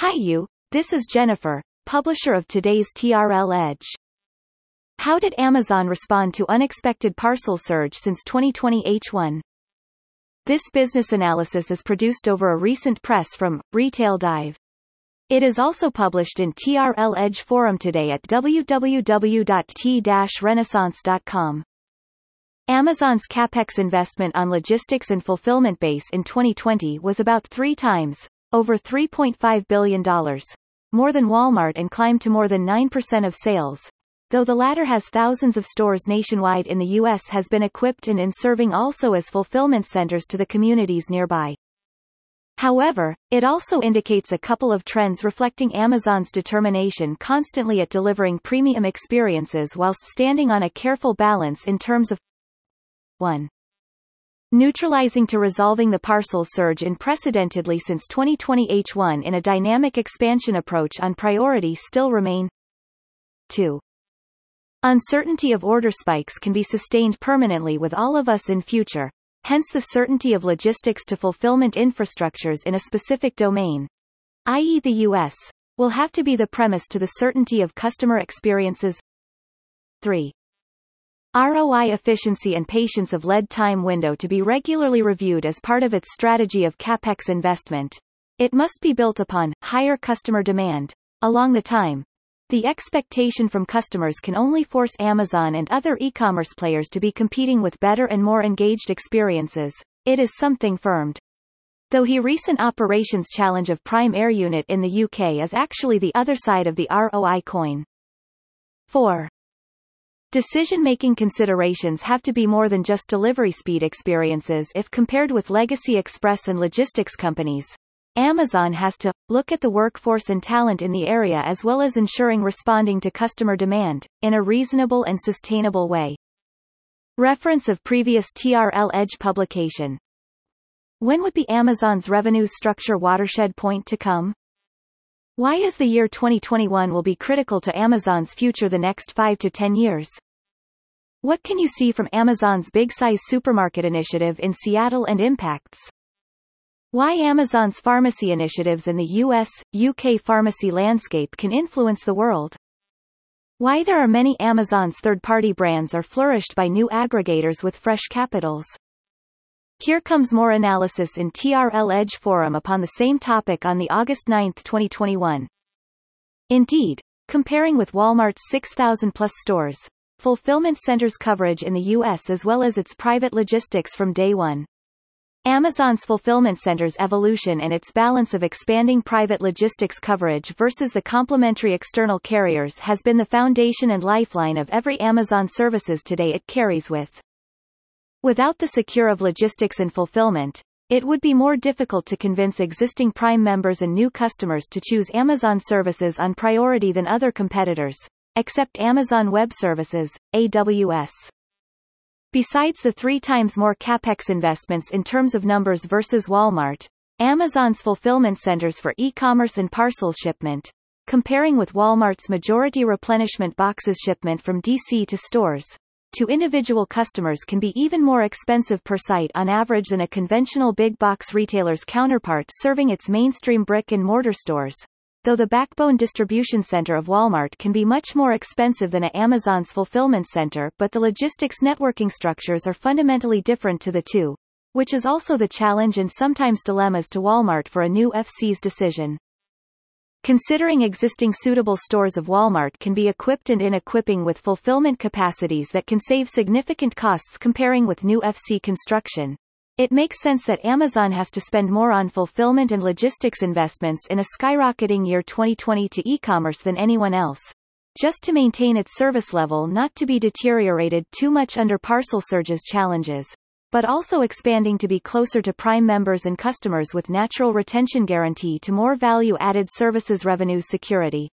Hi you, this is Jennifer, publisher of today's TRL Edge. How did Amazon respond to unexpected parcel surge since 2020 H1? This business analysis is produced over a recent press from Retail Dive. It is also published in TRL Edge forum today at www.t-renaissance.com. Amazon's capex investment on logistics and fulfillment base in 2020 was about three times, over $3.5 billion, more than Walmart and climbed to more than 9% of sales, though the latter has thousands of stores nationwide in the U.S. has been equipped and in serving also as fulfillment centers to the communities nearby. However, it also indicates a couple of trends reflecting Amazon's determination constantly at delivering premium experiences whilst standing on a careful balance in terms of 1 neutralizing to resolving the parcel surge unprecedentedly since 2020 H1 in a dynamic expansion approach on priority still remain 2. Uncertainty of order spikes can be sustained permanently with all of us in future, hence the certainty of logistics to fulfillment infrastructures in a specific domain, i.e. the U.S., will have to be the premise to the certainty of customer experiences. 3. ROI efficiency and patience of lead time window to be regularly reviewed as part of its strategy of capex investment. It must be built upon higher customer demand. Along the time, the expectation from customers can only force Amazon and other e-commerce players to be competing with better and more engaged experiences. It is something firmed. Though he recent operations challenge of Prime Air Unit in the UK is actually the other side of the ROI coin. 4. Decision-making considerations have to be more than just delivery speed experiences if compared with legacy express and logistics companies. Amazon has to look at the workforce and talent in the area as well as ensuring responding to customer demand in a reasonable and sustainable way. Reference of previous TRL Edge publication. When would be Amazon's revenue structure watershed point to come? Why is the year 2021 will be critical to Amazon's future the next 5 to 10 years? What can you see from Amazon's big size supermarket initiative in Seattle and impacts? Why Amazon's pharmacy initiatives in the US, UK pharmacy landscape can influence the world? Why there are many Amazon's third-party brands are flourished by new aggregators with fresh capitals. Here comes more analysis in TRL Edge Forum upon the same topic on the August 9, 2021. Indeed, comparing with Walmart's 6,000 plus stores, fulfillment centers coverage in the U.S. as well as its private logistics from day one. Amazon's fulfillment center's evolution and its balance of expanding private logistics coverage versus the complementary external carriers has been the foundation and lifeline of every Amazon services today it carries with. Without the secure of logistics and fulfillment, it would be more difficult to convince existing Prime members and new customers to choose Amazon services on priority than other competitors, except Amazon Web Services, AWS. Besides the three times more capex investments in terms of numbers versus Walmart, Amazon's fulfillment centers for e-commerce and parcels shipment, comparing with Walmart's majority replenishment boxes shipment from DC to stores, to individual customers can be even more expensive per site on average than a conventional big box retailer's counterpart serving its mainstream brick and mortar stores. Though the backbone distribution center of Walmart can be much more expensive than a Amazon's fulfillment center but the logistics networking structures are fundamentally different to the two, which is also the challenge and sometimes dilemmas to Walmart for a new FC's decision. Considering existing suitable stores of Walmart can be equipped and in equipping with fulfillment capacities that can save significant costs comparing with new FC construction. It makes sense that Amazon has to spend more on fulfillment and logistics investments in a skyrocketing year 2020 to e-commerce than anyone else. Just to maintain its service level not to be deteriorated too much under parcel surges challenges but also expanding to be closer to Prime members and customers with natural retention guarantee to more value-added services revenue security.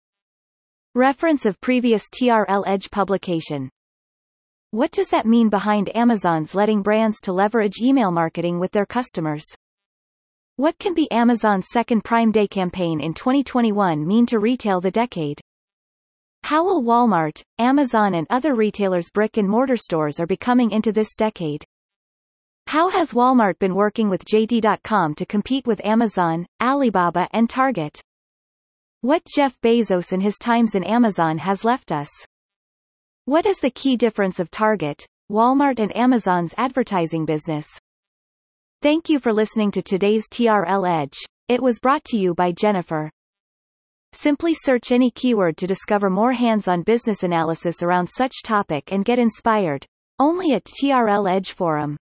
Reference of previous TRL Edge publication. What does that mean behind Amazon's letting brands to leverage email marketing with their customers? What can be Amazon's second Prime Day campaign in 2021 mean to retail the decade? How will Walmart, Amazon and other retailers' brick-and-mortar stores are becoming into this decade? How has Walmart been working with JD.com to compete with Amazon, Alibaba and Target? What Jeff Bezos and his times in Amazon has left us. What is the key difference of Target, Walmart and Amazon's advertising business? Thank you for listening to today's TRL Edge. It was brought to you by Jennifer. Simply search any keyword to discover more hands-on business analysis around such topic and get inspired. Only at TRL Edge Forum.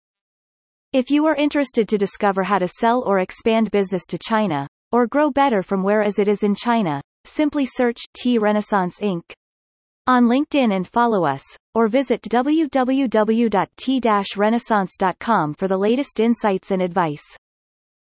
If you are interested to discover how to sell or expand business to China, or grow better from where as it is in China, simply search T Renaissance Inc. on LinkedIn and follow us, or visit www.t-renaissance.com for the latest insights and advice.